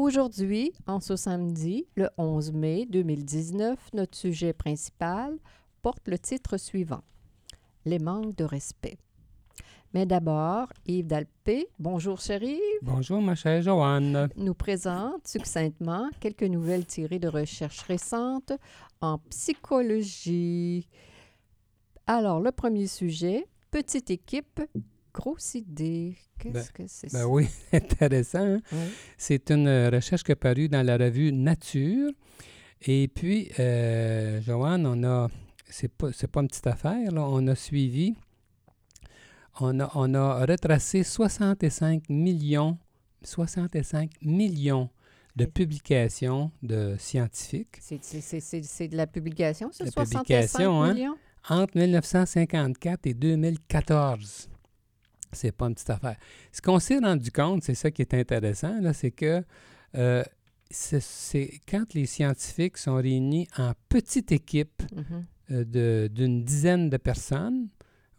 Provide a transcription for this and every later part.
Aujourd'hui, en ce samedi, le 11 mai 2019, notre sujet principal porte le titre suivant Les manques de respect. Mais d'abord, Yves Dalpé, bonjour chérie, Bonjour, ma chère Joanne. nous présente succinctement quelques nouvelles tirées de recherches récentes en psychologie. Alors, le premier sujet, petite équipe, grosse idée. Qu'est-ce Ben- que c'est Ben ça? oui, intéressant. hein? Oui. C'est une euh, recherche qui est parue dans la revue Nature. Et puis, euh, Joanne, on a, c'est pas, c'est pas une petite affaire, là, on a suivi, on a, on a retracé 65 millions, 65 millions de publications de scientifiques C'est- de la publication, ça? La 65 publication, hein? millions? entre 1954 et 2014. C'est pas une petite affaire. Ce qu'on s'est rendu compte, c'est ça qui est intéressant, là, c'est que euh, c'est- quand les scientifiques sont réunis en petite équipe Mhm. euh, de- d'une dizaine de personnes,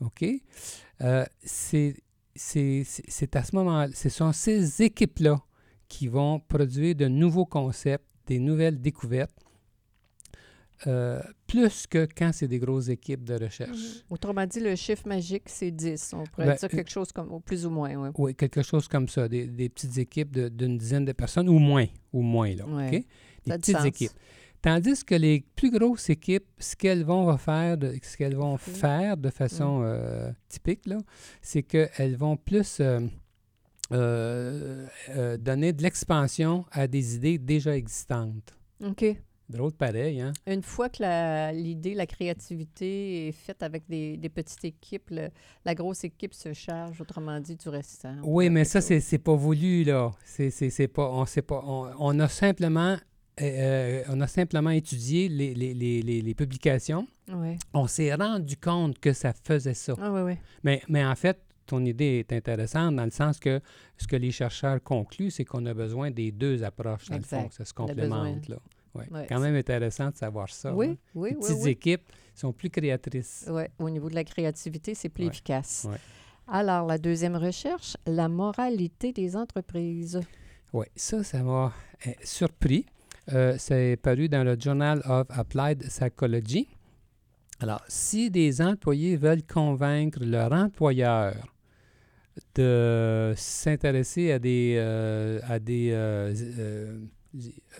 OK? Euh, c'est c'est- c'est- c'est à ce moment-là, ce sont ces équipes-là qui vont produire de nouveaux concepts, des nouvelles découvertes, euh, plus que quand c'est des grosses équipes de recherche. Mhm. Autrement dit, le chiffre magique, c'est 10. On pourrait Ben, dire quelque chose comme, ou plus ou moins, oui. Oui, quelque chose comme ça, des, des petites équipes d'une dizaine de personnes ou moins, ou moins, là, Ouais, OK? Des petites sens. équipes. Tandis que les plus grosses équipes, ce qu'elles vont faire, de, ce qu'elles vont Mhm. faire de façon euh, typique, là, c'est qu'elles vont plus euh, euh, euh, donner de l'expansion à des idées déjà existantes. OK. Drôle pareil, hein? Une fois que l'idée, la, créativité est faite avec des, des petites équipes, le- la grosse équipe se charge, autrement dit, du restant. Oui, mais ça, c'est, pas voulu, là. C'est, pas, on, sait pas, on, on a simplement... euh, euh, on a simplement étudié les, les, les, les, les publications. On s'est rendu compte que ça faisait ça. Ah oui, oui. Mais, mais en fait, ton idée est intéressante dans le sens que ce que les chercheurs concluent, c'est qu'on a besoin des deux approches, dans le fond, que ça se complémente. Là. Ouais. Ouais, Quand même intéressant de savoir ça. oui, hein. oui, Les oui, petites oui. équipes sont plus créatrices. Oui, au niveau de la créativité, c'est plus Ouais. efficace. Ouais. Alors, la deuxième recherche, la moralité des entreprises. Oui, ça, ça m'a euh, surpris. Euh, c'est paru dans le Journal of Applied Psychology. Alors, si des employés veulent convaincre leur employeur de s'intéresser à des, euh, à des euh,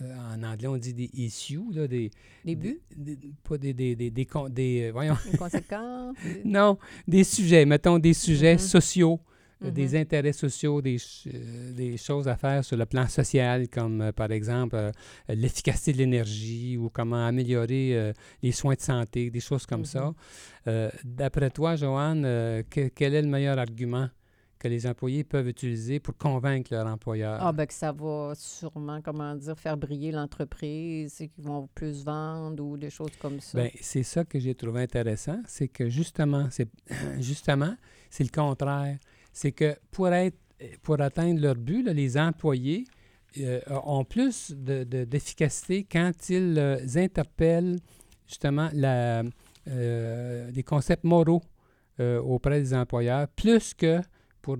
en anglais on dit des issues, là, des, Les buts, des- des- pas des, des, des, des con- des, euh, voyons, les conséquences. des- non, des sujets, mettons des sujets Mhm. sociaux, euh, des intérêts sociaux, des, euh, des choses à faire sur le plan social, comme euh, par exemple euh, l'efficacité de l'énergie ou comment améliorer euh, les soins de santé, des choses comme ça. Mhm. Euh, D'après toi, Joanne, euh, que- quel est le meilleur argument que les employés peuvent utiliser pour convaincre leur employeur? Ah, ben que ça va sûrement, comment dire, faire briller l'entreprise et qu'ils vont plus vendre ou des choses comme ça. Ben, c'est ça que j'ai trouvé intéressant, c'est que justement, c'est justement, c'est le contraire. C'est que pour être pour atteindre leur but, là, les employés euh, ont plus de- de- d'efficacité quand ils euh, interpellent justement la, euh, des concepts moraux auprès des employeurs, plus que pour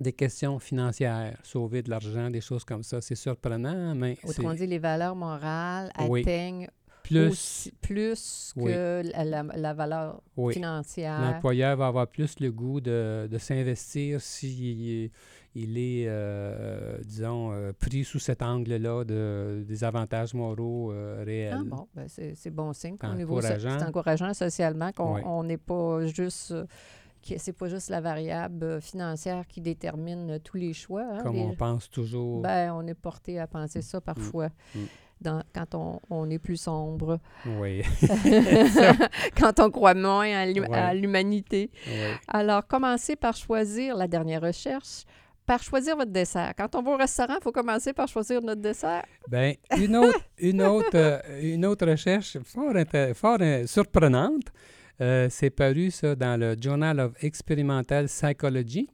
des questions financières, sauver de l'argent, des choses comme ça. C'est surprenant, mais Autrement dit, les valeurs morales Oui. atteignent plus aussi- plus que la, la- la valeur oui. financière. L'employeur va avoir plus le goût de, de s'investir s'il il est, euh, disons, euh, pris sous cet angle-là de, des avantages moraux euh, réels. Ah bon, ben c'est bon signe. qu'au niveau. C'est encourageant socialement qu'on n'est pas juste... que c'est pas juste la variable euh, financière qui détermine euh, tous les choix. hein. Comme Les- on pense toujours. ben, on est porté à penser ça parfois Mm. dans- quand on, on est plus sombre, oui. quand on croit moins à l'humanité. oui. Alors, commencez par choisir la dernière recherche par choisir votre dessert. Quand on va au restaurant, il faut commencer par choisir notre dessert. Bien, une autre, une autre, euh, une autre recherche fort, fort surprenante, euh, c'est paru ça dans le Journal of Experimental Psychology.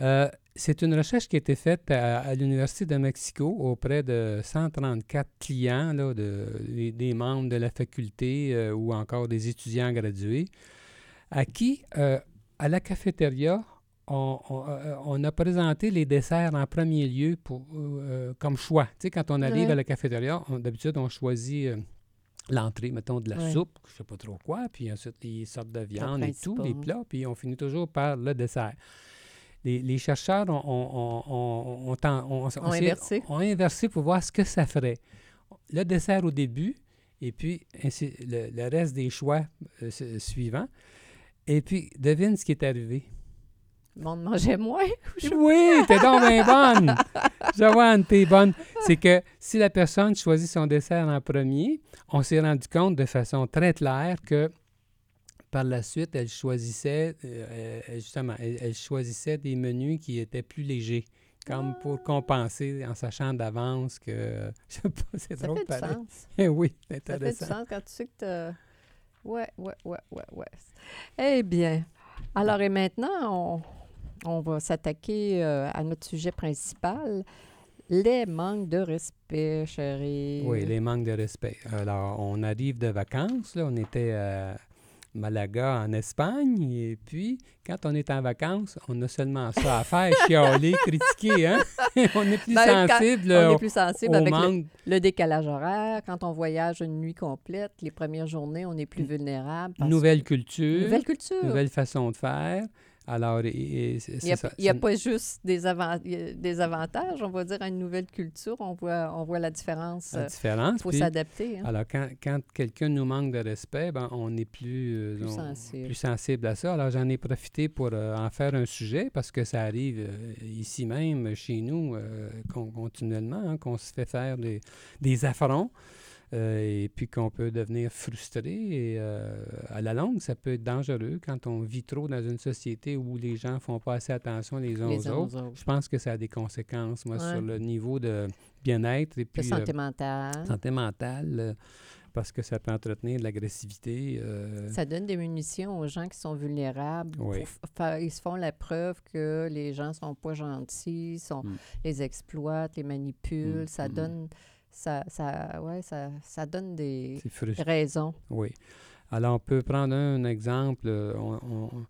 Euh, c'est une recherche qui a été faite à, à l'Université de Mexico auprès de 134 clients, là, de, des, membres de la faculté euh, ou encore des étudiants gradués, à qui, à la cafétéria, on, on, on a présenté les desserts en premier lieu pour, comme choix. Tu sais, quand on arrive Ouais. à la cafétéria, d'habitude, on choisit l'entrée, mettons, de la Ouais. soupe, je sais pas trop quoi, puis ensuite les sortes de viande et tout, les plats, puis on finit toujours par le dessert. Les, les chercheurs ont, ont- ont- ont- inversé. inversé pour voir ce que ça ferait. Le dessert au début, et puis ainsi, le, le reste des choix euh, su- suivants. Et puis, devine ce qui est arrivé. Le monde mangeait moins. Oui, t'es donc bien bonne. Joanne, t'es bonne. C'est que si la personne choisit son dessert en premier, on s'est rendu compte de façon très claire que par la suite, elle choisissait, euh, elle- justement, elle, elle choisissait des menus qui étaient plus légers, comme pour compenser en sachant d'avance que, je sais pas, c'est Ça drôle fait du sens. oui, c'est Ça fait du intéressant. sens quand tu sais que. Ouais, ouais, ouais, ouais, ouais. Eh bien, alors et maintenant, on, on va s'attaquer euh, à notre sujet principal, les manques de respect, chérie. Oui, les manques de respect. Alors, on arrive de vacances, là, on était à Malaga, en Espagne, et puis, quand on est en vacances, on a seulement ça à faire, chialer, critiquer, hein? on est plus Ben, sensible On est plus sensible au avec le, manque. le décalage horaire. Quand on voyage une nuit complète, les premières journées, on est plus vulnérable. Nouvelle culture, Nouvelle culture. nouvelle façon de faire. Alors, et- et c'est Il n'y a, ça. il y a pas juste des, avant- il des avantages, on va dire, à une nouvelle culture. On voit, on voit la différence. la Il différence. faut puis- s'adapter. hein. alors, quand, quand quelqu'un nous manque de respect, ben, on est plus, euh, Plus on- sensible. plus sensible à ça. Alors, j'en ai profité pour euh, en faire un sujet parce que ça arrive euh, ici même, chez nous, euh, con- continuellement, hein, qu'on se fait faire des, des affronts euh, et puis qu'on peut devenir frustré. Et euh, à la longue, ça peut être dangereux quand on vit trop dans une société où les gens font pas assez attention les uns les aux autres. aux autres. Je pense que ça a des conséquences, moi, Ouais. sur le niveau de bien-être et De puis euh, santé mentale. santé mentale, euh, parce que ça peut entretenir de l'agressivité. euh, Ça donne des munitions aux gens qui sont vulnérables. Oui. ils se font la preuve que les gens sont pas gentils, sont, Mm. les exploitent, les manipulent. Mm, Ça mm. donne, ça, ça, ouais, ça, ça donne des raisons. Oui. Alors, on peut prendre un exemple. euh, on- on-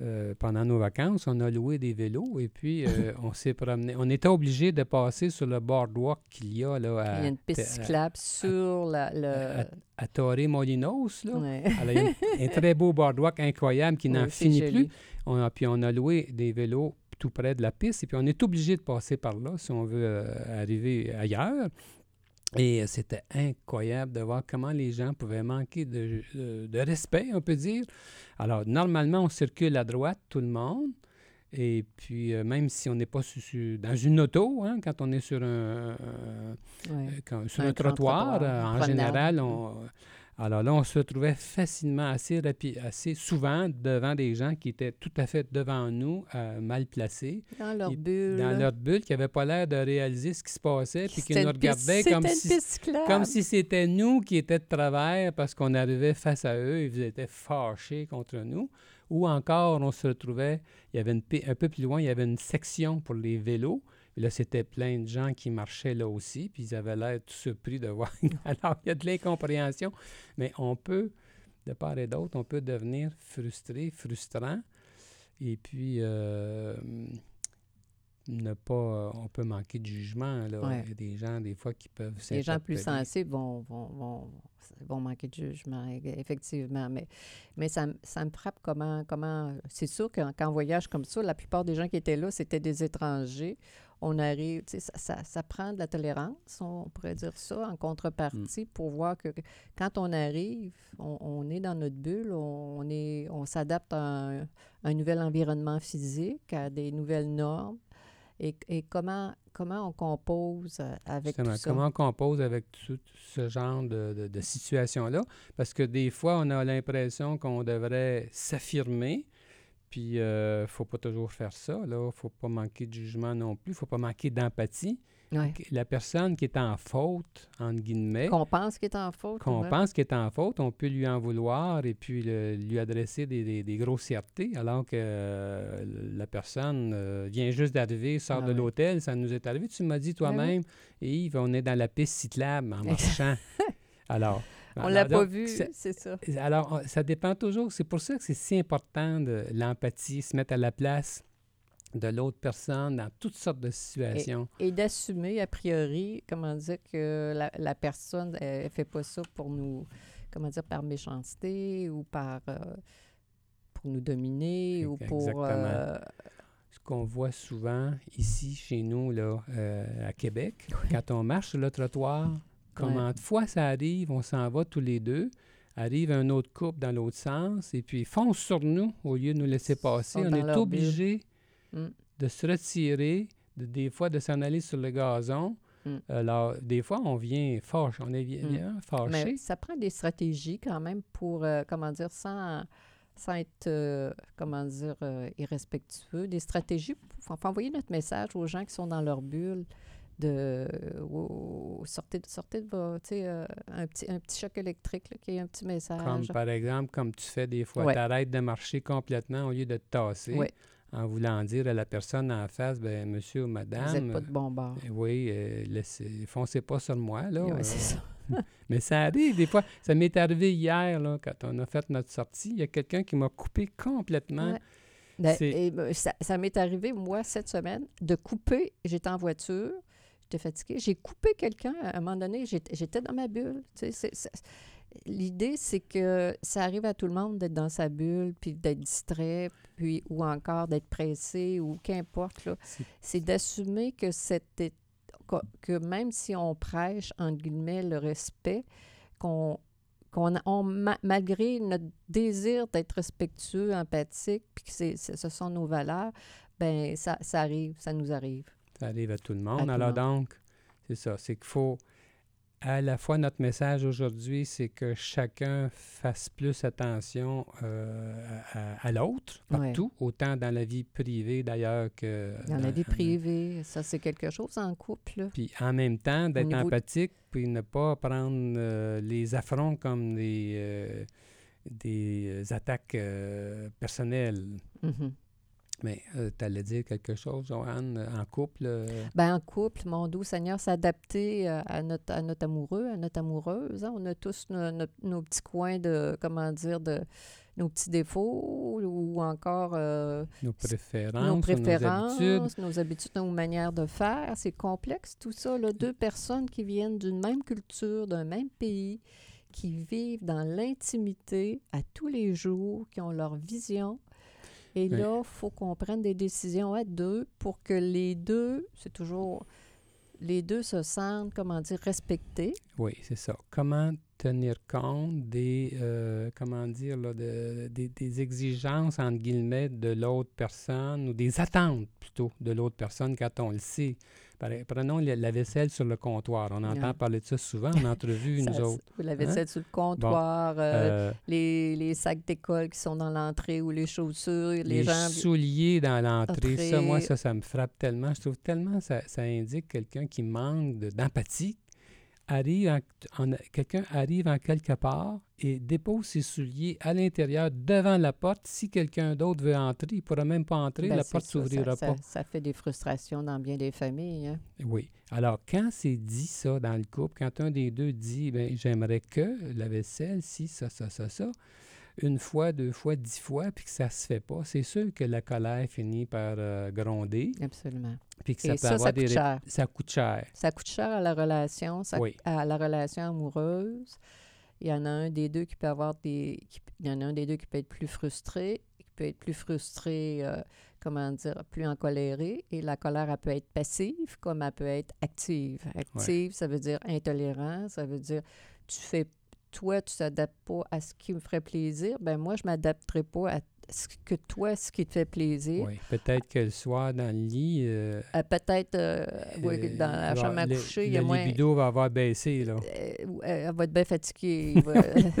euh, pendant nos vacances, on a loué des vélos et puis euh, on s'est promené. On était obligé de passer sur le boardwalk qu'il y a là, à, Il y a une piste cyclable sur la, à- le. à Torre-Molinos. Là. Ouais. Alors, il y a un, un très beau boardwalk incroyable qui n'en Oui, finit joli. plus. On a, puis on a loué des vélos tout près de la piste et puis on est obligé de passer par là si on veut euh, arriver ailleurs. Et euh, c'était incroyable de voir comment les gens pouvaient manquer de, de- de respect, on peut dire. Alors, normalement, on circule à droite, tout le monde. Et puis, euh, même si on n'est pas su- su- dans une auto, hein, quand on est sur un, euh, quand- sur Un trottoir, euh, en général, on, alors là, on se trouvait facilement, assez, assez souvent devant des gens qui étaient tout à fait devant nous, euh, mal placés, Dans leur bulle. dans leur bulle, qui n'avaient pas l'air de réaliser ce qui se passait, puis qui nous regardaient comme si, comme c'était nous qui étions de travers parce qu'on arrivait face à eux et ils étaient fâchés contre nous. Ou encore, on se retrouvait, il y avait une, un peu plus loin, il y avait une section pour les vélos. Là, c'était plein de gens qui marchaient là aussi, puis ils avaient l'air tout surpris de voir. Alors, il y a de l'incompréhension, mais on peut, de part et d'autre, on peut devenir frustré, frustrant, et puis euh, ne pas, on peut manquer de jugement. Là. Ouais. Il y a des gens, des fois, qui peuvent Les gens plus sensibles vont, vont, vont, vont manquer de jugement, e- effectivement. Mais, mais ça, me- ça me frappe comment. comment c'est sûr que quand on voyage comme ça, la plupart des gens qui étaient là, c'était des étrangers. On arrive, tu sais, ça, ça, ça prend de la tolérance, on pourrait dire ça, en contrepartie, pour voir que quand on arrive, on, on est dans notre bulle, on, est, on s'adapte à un, un nouvel environnement physique, à des nouvelles normes. Et, et comment, comment on compose euh, avec Justement, tout ça? comment on compose avec tout ce genre de, de- de situation-là? Parce que des fois, on a l'impression qu'on devrait s'affirmer, Puis, euh, faut pas toujours faire ça. Là, faut pas manquer de jugement non plus. faut pas manquer d'empathie. Ouais. La personne qui est en faute, entre guillemets, Qu'on pense qu'il est en faute. qu'on ouais. pense qu'il est en faute, on peut lui en vouloir et puis le- lui adresser des, des- des grossièretés, alors que euh, la personne euh, vient juste d'arriver, sort Ah de l'hôtel, ça nous est arrivé. Tu m'as dit toi-même, et Yves, on est dans la piste cyclable en marchant. alors, On l'a alors, pas vu, c'est ça. alors, ça dépend toujours. C'est pour ça que c'est si important de l'empathie, se mettre à la place de l'autre personne dans toutes sortes de situations. Et d'assumer, a priori, comment dire, que la, la personne, elle, elle fait pas ça pour nous, comment dire, par méchanceté ou par. euh, pour nous dominer ou pour. Exactement. euh, ce qu'on voit souvent ici, chez nous, là, euh, à Québec, quand on marche sur le trottoir, comment de fois ça arrive, on s'en va tous les deux, arrive un autre couple dans l'autre sens, et puis fonce sur nous au lieu de nous laisser passer. On est obligé Mm. de se retirer, de- des fois de s'en aller sur le gazon. Mm. Alors, des fois, on vient fâché, on est bien, Mm. bien fâché. Mais ça prend des stratégies quand même pour, euh, comment dire, sans, sans être, euh, comment dire, euh, irrespectueux. Des stratégies pour envoyer notre message aux gens qui sont dans leur bulle de oh, sortez, de- sortez de vos, euh, un, petit, un petit choc électrique, là, y ait un petit message. Comme par exemple, comme tu fais des fois, Ouais. tu arrêtes de marcher complètement au lieu de te tasser, Ouais. en voulant dire à la personne en face, ben monsieur ou Vous madame, n'êtes pas de bon bord. euh, oui, euh, laissez, foncez pas sur moi, là. C'est ça. mais ça arrive des fois. Ça m'est arrivé hier, là, quand on a fait notre sortie. Il y a quelqu'un qui m'a coupé complètement. Ouais. Ben, et, ben, ça ça m'est arrivé, moi, cette semaine, de couper. J'étais en voiture, j'étais fatiguée. J'ai coupé quelqu'un à un moment donné. J'étais dans ma bulle. L'idée, c'est que ça arrive à tout le monde d'être dans sa bulle, puis d'être distrait, puis ou encore d'être pressé, ou qu'importe. là. C'est- d'assumer que même si on prêche, entre guillemets, le respect, qu'on qu'on on, malgré notre désir d'être respectueux, empathique, puis que ce sont nos valeurs, ben ça, ça arrive, ça nous arrive. Ça arrive à tout le monde. Alors monde. donc, c'est ça. C'est qu'il faut, à la fois, notre message aujourd'hui, c'est que chacun fasse plus attention euh, à, l'autre, Ouais. partout, autant dans la vie privée d'ailleurs que Dans la vie privée, ça c'est quelque chose en couple. Puis en même temps, d'être de- empathique, puis ne pas prendre euh, les affronts comme des, euh, des euh, attaques euh, personnelles. Mhm. Mais tu allais dire quelque chose, Joanne, en couple? euh, Ben, en couple, mon doux Seigneur, s'adapter euh, à notre, à notre amoureux, à notre amoureuse. hein. On a tous no- no- nos petits coins de, comment dire, de nos petits défauts ou encore euh, nos préférences, nos préférences, nos habitudes. nos habitudes, nos manières de faire. C'est complexe tout ça. Là. Deux personnes qui viennent d'une même culture, d'un même pays, qui vivent dans l'intimité à tous les jours, qui ont leur vision. Et Oui. là, il faut qu'on prenne des décisions à deux pour que les deux, c'est toujours, les deux se sentent, comment dire, respectés. Oui, c'est ça. Comment tenir compte des, euh, comment dire, là, de- des, des exigences, entre guillemets, de l'autre personne ou des attentes plutôt de l'autre personne quand on le sait? Prenons la, la vaisselle sur le comptoir. On entend parler de ça souvent en entrevue, nous Ça, autres. Vous l'avez fait sur le comptoir, euh, Euh, les, les sacs d'école qui sont dans l'entrée ou les chaussures, les, les gens... souliers dans l'entrée, ça, moi, ça, ça me frappe tellement. Je trouve tellement ça, ça indique quelqu'un qui manque de- d'empathie. Arrive en- en- quelqu'un arrive en quelque part et dépose ses souliers à l'intérieur devant la porte. Si quelqu'un d'autre veut entrer, il ne pourra même pas entrer, Ben, la porte ça, s'ouvrira pas. Ça, ça fait des frustrations dans bien des familles. hein. Oui. Alors, quand c'est dit ça dans le couple, quand un des deux dit ben, j'aimerais que la vaisselle, si, ça, ça, ça, ça, une fois, deux fois, dix fois, puis que ça se fait pas, c'est sûr que la colère finit par euh, gronder, Absolument. puis que ça Et peut ça, ça avoir coûte des cher. ça coûte cher. Ça coûte cher à la relation, ça- Oui. à la relation amoureuse. Il y en a un des deux qui peut avoir des. il y en a un des deux qui peut être plus frustré, qui peut être plus frustré, euh, comment dire, plus encoléré. Et la colère, elle peut être passive comme elle peut être active. Active, ça veut dire intolérant, ça veut dire tu fais. Toi, tu t'adaptes pas à ce qui me ferait plaisir, ben moi, je m'adapterai pas à, ce que toi, ce qui te fait plaisir. Oui, peut-être que le soir, dans le lit... euh, Euh, Peut-être euh, oui, dans la chambre à le- coucher, il y le a moins... libido va avoir baissé, là. Elle va être bien fatiguée. va- Elle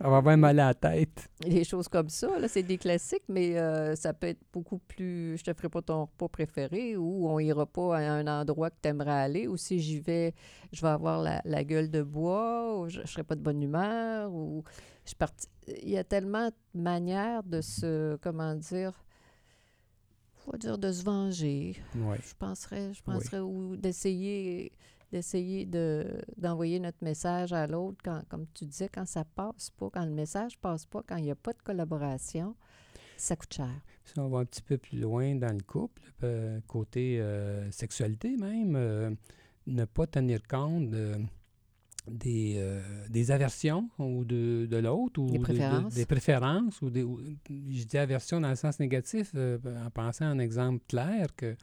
va avoir mal à la tête. des choses comme ça. Là, c'est des classiques, mais ça peut être beaucoup plus. Je te ferai pas ton repas préféré ou on ira pas à un endroit que tu aimerais aller ou si j'y vais, je vais avoir la, la gueule de bois ou je, ne serai pas de bonne humeur ou je. Il y a tellement de manières de se. Comment dire faut dire de se venger. Je penserais, je penserais ou d'essayer d'essayer de, d'envoyer notre message à l'autre, quand, comme tu disais, quand ça passe pas, quand le message passe pas, quand il n'y a pas de collaboration, ça coûte cher. Si on va un petit peu plus loin dans le couple, euh, côté euh, sexualité même, euh, ne pas tenir compte de- des, euh, des aversions ou de, de l'autre ou Des de- de- préférences. des préférences ou des ou- je dis aversion dans le sens négatif euh, en pensant à un exemple clair que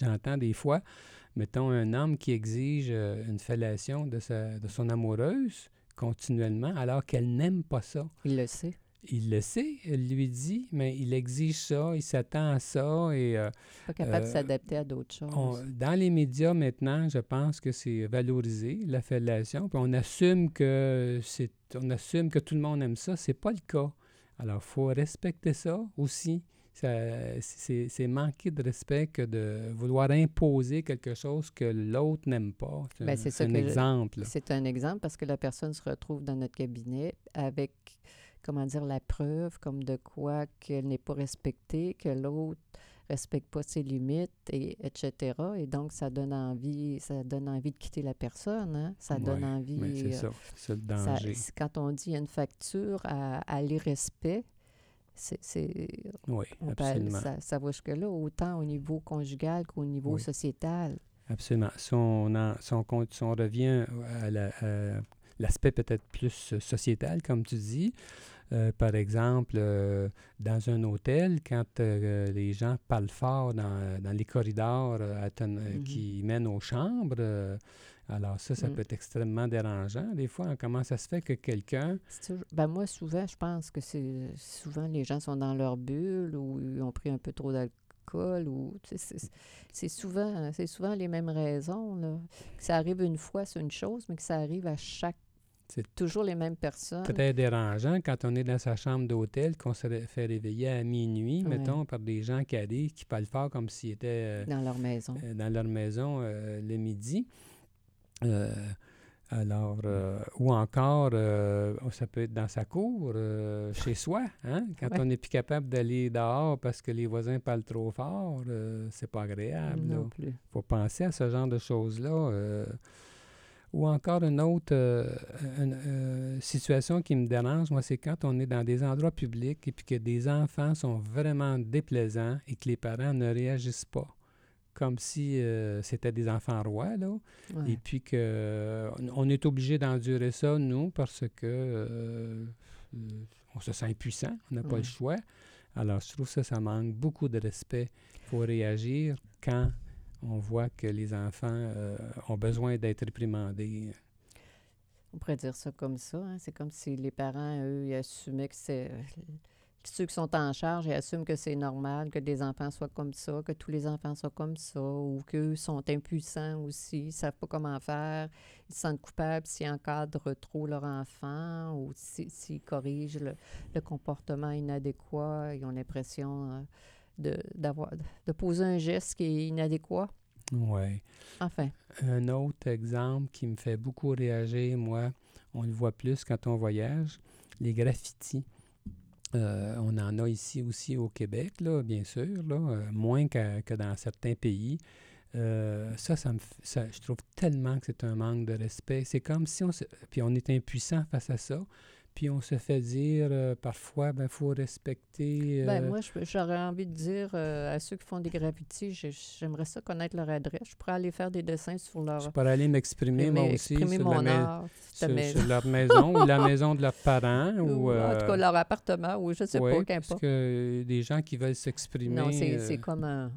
j'entends des fois mettons un homme qui exige euh, une fellation de sa de son amoureuse continuellement alors qu'elle n'aime pas ça Il le sait. Il le sait, elle lui dit, mais il exige ça, il s'attend à ça. Et euh, Pas capable de Euh, s'adapter à d'autres choses. on- dans les médias maintenant, je pense que c'est valorisé, la fellation. Puis on assume que c'est, on assume que tout le monde aime ça. C'est pas le cas. Alors, il faut respecter ça aussi. Ça- c'est, c'est manquer de respect que de vouloir imposer quelque chose que l'autre n'aime pas. C'est, Ben, un- c'est ça un je- exemple. C'est un exemple parce que la personne se retrouve dans notre cabinet avec, comment dire, la preuve comme de quoi qu'elle n'est pas respectée, que l'autre respecte pas ses limites, et, etc. Et donc, ça donne envie, ça donne envie de quitter la personne, hein? Ça donne envie... C'est euh, ça, c'est le ça- danger. c'est- quand on dit il y a une facture à, à l'irrespect, c'est, oui, peut- absolument. ça, ça va jusque-là, autant au niveau conjugal qu'au niveau Oui. sociétal. Absolument. Si on, en- si on si on revient à la- à l'aspect peut-être plus sociétal, comme tu dis, euh, par exemple, euh, dans un hôtel, quand euh, les gens parlent fort dans, dans les corridors Mhm. qui mènent aux chambres, alors ça, ça Mm. peut être extrêmement dérangeant. Des fois, comment ça se fait que quelqu'un... Ben moi, souvent, je pense que c'est souvent les gens sont dans leur bulle ou ils ont pris un peu trop d'alcool ou c'est c'est souvent c'est souvent les mêmes raisons là. Que ça arrive une fois c'est une chose mais que ça arrive à chaque C'est toujours les mêmes personnes. peut-être dérangeant quand on est dans sa chambre d'hôtel, qu'on se fait réveiller à minuit, mettons, par des gens qui arrivent, qui parlent fort comme s'ils étaient... euh, dans leur maison. euh, dans leur maison euh, le midi. Alors, ou encore, ça peut être dans sa cour, chez soi, hein? quand Ouais. on n'est plus capable d'aller dehors parce que les voisins parlent trop fort, c'est pas agréable. là non plus. faut penser à ce genre de choses-là. Ou encore une autre euh, une, euh, situation qui me dérange, moi, c'est quand on est dans des endroits publics et puis que des enfants sont vraiment déplaisants et que les parents ne réagissent pas. Comme si euh, c'était des enfants rois, là. Ouais. Et puis que on est obligé d'endurer ça, nous, parce que on se sent impuissant, on n'a pas le choix. Alors, je trouve ça, ça manque beaucoup de respect. Il faut réagir quand on voit que les enfants euh, ont besoin d'être réprimandés. On pourrait dire ça comme ça. hein. C'est comme si les parents, eux, ils assumaient que c'est. Ceux qui sont en charge, ils assument que c'est normal que des enfants soient comme ça, que tous les enfants soient comme ça, ou qu'eux sont impuissants aussi, ils ne savent pas comment faire, ils se sentent coupables s'ils encadrent trop leur enfant ou si- s'ils corrigent le, comportement inadéquat. Ils ont l'impression euh, de, d'avoir, de poser un geste qui est inadéquat. Ouais. Enfin, Un autre exemple qui me fait beaucoup réagir, moi, on le voit plus quand on voyage, les graffitis. Euh, on en a ici aussi au Québec, là, bien sûr, là, euh, moins que, que dans certains pays. Euh, ça, ça me, ça, je trouve tellement que c'est un manque de respect. C'est comme si on se, puis on est impuissant face à ça, puis on se fait dire euh, parfois, ben faut respecter. Ben, euh, moi, je- j'aurais envie de dire euh, à ceux qui font des graffitis, j'ai- j'aimerais ça connaître leur adresse. Je pourrais aller faire des dessins sur leur. je pourrais aller m'exprimer moi aussi sur, mon art, sur- maison. sur leur maison ou la maison de leurs parents ou, Ou, en tout cas, euh, leur appartement, ou je sais ouais, pas, parce qu'importe. que des gens qui veulent s'exprimer. Non, c'est euh, c'est comme un,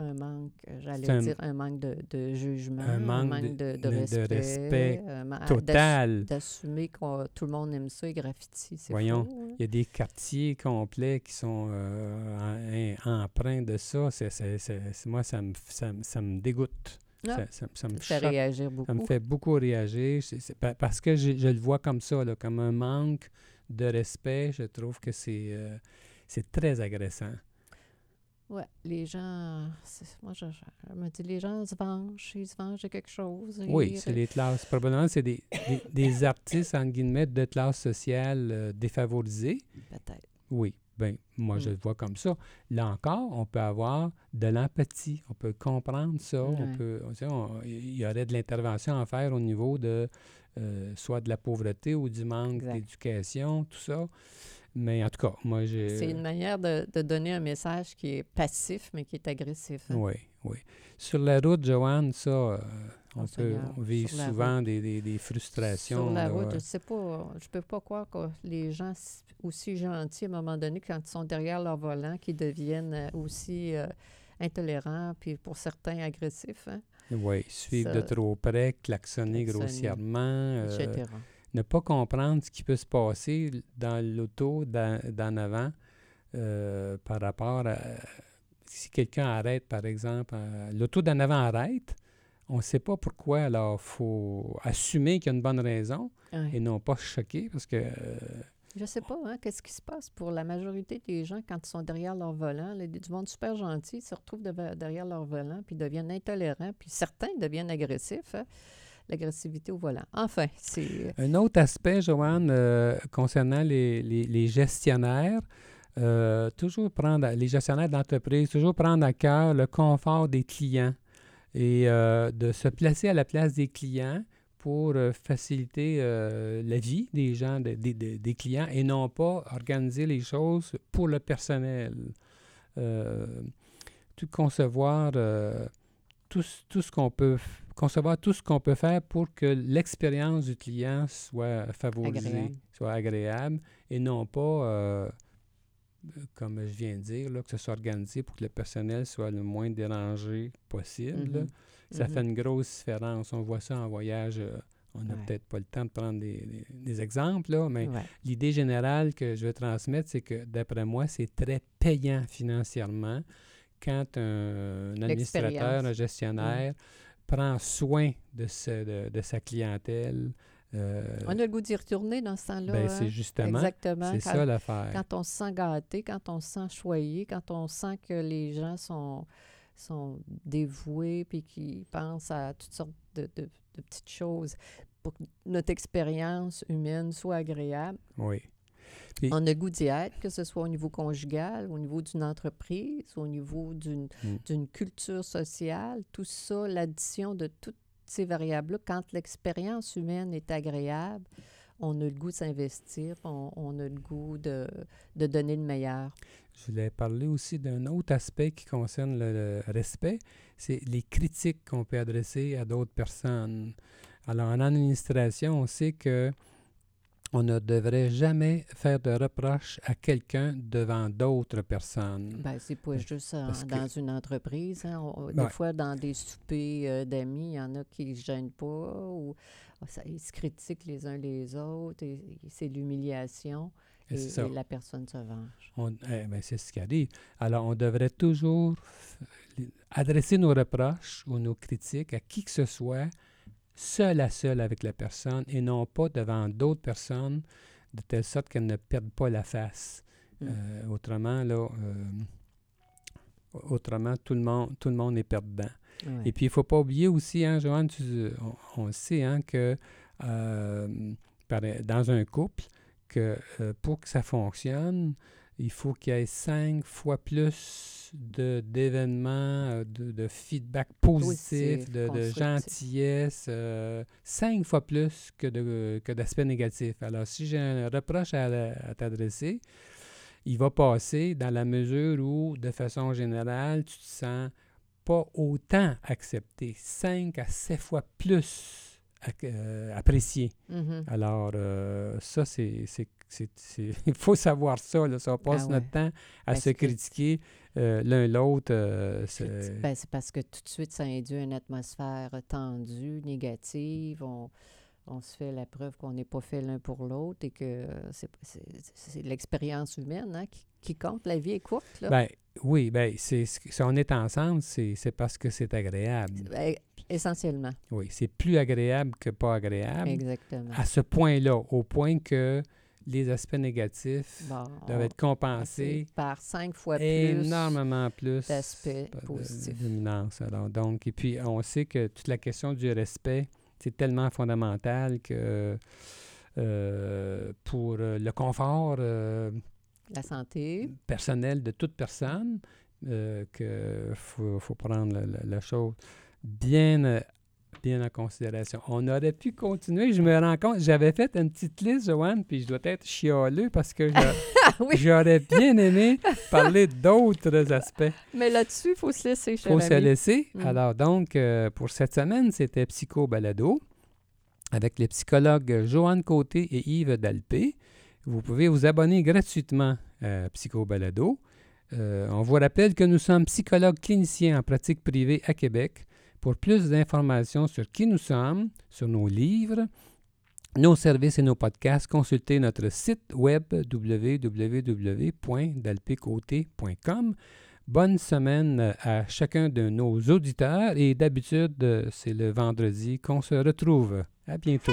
un manque, euh, j'allais dire, un manque de, de jugement, Un manque de, de- de de- de respect, respect un ma- d'assu- Total. D'assumer que tout le monde aime ça, les graffitis, Voyons, hein. Il y a des quartiers complets qui sont euh, empreints de ça. Moi, ça me, ça, ça me dégoûte. Ah, Ça, ça- ça me fait choque. réagir beaucoup. Ça me fait beaucoup réagir. Parce que je, je le vois comme ça, là, comme un manque de respect. Je trouve que c'est, euh, c'est très agressant. Ouais, les gens, moi, je, je me dis, les gens se vengent, ils se vengent de quelque chose. Oui, ils- c'est les classes. Probablement, c'est des, des, des artistes, en guillemets, de classe sociale euh, défavorisée. Peut-être. Oui, bien, moi, je Mm. le vois comme ça. Là encore, on peut avoir de l'empathie. On peut comprendre ça. On peut, on sait, on- il y aurait de l'intervention à faire au niveau de euh, soit de la pauvreté ou du manque d'éducation, tout ça. Mais en tout cas, moi, j'ai... C'est une manière de, de donner un message qui est passif, mais qui est agressif. hein. Oui, oui. Sur la route, Joanne, ça, euh, on Oh, peut on vit souvent des, des, des frustrations. Sur la là, route, je euh, sais pas, je peux pas croire que les gens aussi gentils, à un moment donné, quand ils sont derrière leur volant, qui deviennent euh, aussi euh, intolérants, puis pour certains agressifs, hein, Oui, suivre de trop près, klaxonner Klaxonner, grossièrement, euh, etc. ne pas comprendre ce qui peut se passer dans l'auto d'en avant euh, par rapport à si quelqu'un arrête, par exemple, euh, l'auto d'en avant arrête, on ne sait pas pourquoi, alors il faut assumer qu'il y a une bonne raison Ouais. et non pas se choquer parce que euh, Je sais pas, hein, qu'est-ce qui se passe pour la majorité des gens quand ils sont derrière leur volant. là, du monde super gentil, ils se retrouvent derrière leur volant, puis deviennent intolérants, puis certains deviennent agressifs. hein, L'agressivité au volant. Enfin, c'est... Un autre aspect, Joanne, euh, concernant les, les- gestionnaires, euh, toujours prendre, les gestionnaires d'entreprise, toujours prendre à cœur le confort des clients et euh, de se placer à la place des clients pour euh, faciliter euh, la vie des gens, de- des- clients, et non pas organiser les choses pour le personnel. Euh, tout concevoir euh, tout, tout ce qu'on peut concevoir tout ce qu'on peut faire pour que l'expérience du client soit favorisée, Agréable. soit agréable et non pas, euh, comme je viens de dire, là, que ce soit organisé pour que le personnel soit le moins dérangé possible. Mhm. Ça Mhm. fait une grosse différence. On voit ça en voyage. euh, on n'a Ouais. peut-être pas le temps de prendre des, des- des exemples, là, mais Ouais. l'idée générale que je veux transmettre, c'est que d'après moi, c'est très payant financièrement quand un, un administrateur, un gestionnaire prend soin de, ce- de, de sa clientèle. euh, On a le goût d'y retourner dans ce temps-là. ben, hein? c'est justement, Exactement. c'est Quand- ça l'affaire. Quand on se sent gâté, quand on se sent choyé, quand on sent que les gens sont, sont dévoués puis qu'ils pensent à toutes sortes de, de- de petites choses pour que notre expérience humaine soit agréable, Oui. Puis- on a le goût d'y être, que ce soit au niveau conjugal, au niveau d'une entreprise, au niveau d'une Mm. d'une culture sociale, tout ça, l'addition de toutes ces variables-là, quand l'expérience humaine est agréable, on a le goût de s'investir, on, on a le goût de, de donner le meilleur. Je voulais parler aussi d'un autre aspect qui concerne le, le respect, c'est les critiques qu'on peut adresser à d'autres personnes. Alors, en administration, on sait que on ne devrait jamais faire de reproches à quelqu'un devant d'autres personnes. Ben, c'est pas juste en- Parce que- dans une entreprise. hein. On- Ouais. Des fois, dans des soupers euh, d'amis, il y en a qui ne gênent pas ou ah, ça- ils se critiquent les uns les autres et, et c'est l'humiliation Et la personne se venge. On- eh ben, c'est ce qui arrive. Alors, on devrait toujours adresser nos reproches ou nos critiques à qui que ce soit, seul à seul avec la personne et non pas devant d'autres personnes, de telle sorte qu'elles ne perdent pas la face. Mm. Euh, autrement, là, euh, autrement, tout le monde, tout le monde est perdant. Ouais. Et puis, il ne faut pas oublier aussi, hein, Joanne, tu- on, on sait hein, que euh, par- dans un couple, que pour que ça fonctionne, il faut qu'il y ait cinq fois plus de- d'événements, euh, de, de feedback positif, Positif, de, gentillesse, euh, cinq fois plus que de- que d'aspects négatifs. Alors, si j'ai un reproche à, à t'adresser, il va passer dans la mesure où, de façon générale, tu te sens pas autant accepté, cinq à sept fois plus euh, apprécié. Mhm. Alors, euh, ça, c'est. Il faut savoir ça. Là, ça, passe Ah ouais. notre temps à Parce se que- critiquer euh, l'un l'autre. euh, C'est ben, parce que tout de suite, ça induit une atmosphère tendue, négative. On, on se fait la preuve qu'on n'est pas fait l'un pour l'autre et que c'est c'est- l'expérience humaine hein, qui, qui compte. La vie est courte. Là. Ben, oui, ben, c'est, si on est ensemble, c'est, c'est parce que c'est agréable. Ben, essentiellement. Oui, c'est plus agréable que pas agréable. Exactement. À ce point-là, au point que les aspects négatifs Bon, doivent être compensés par cinq fois plus énormément plus d'aspects positifs. de donc, et puis, on sait que toute la question du respect, c'est tellement fondamental que euh, pour euh, le confort euh, La santé. personnel de toute personne, euh, que faut, faut prendre la, la- la chose bien, euh, bien en considération. On aurait pu continuer. Je me rends compte, j'avais fait une petite liste, Joanne, puis je dois être chialeux parce que Ah oui, j'aurais bien aimé parler d'autres aspects. mais là-dessus, il faut se laisser, Il faut se laisser. Mm. Alors, donc, euh, pour cette semaine, c'était Psycho Balado avec les psychologues Joanne Côté et Yves Dalpé. Vous pouvez vous abonner gratuitement à Psycho Balado. Euh, on vous rappelle que nous sommes psychologues cliniciens en pratique privée à Québec. Pour plus d'informations sur qui nous sommes, sur nos livres, nos services et nos podcasts, consultez notre site web www.dalpécoté.com. Bonne semaine à chacun de nos auditeurs et d'habitude, euh, c'est le vendredi qu'on se retrouve. À bientôt.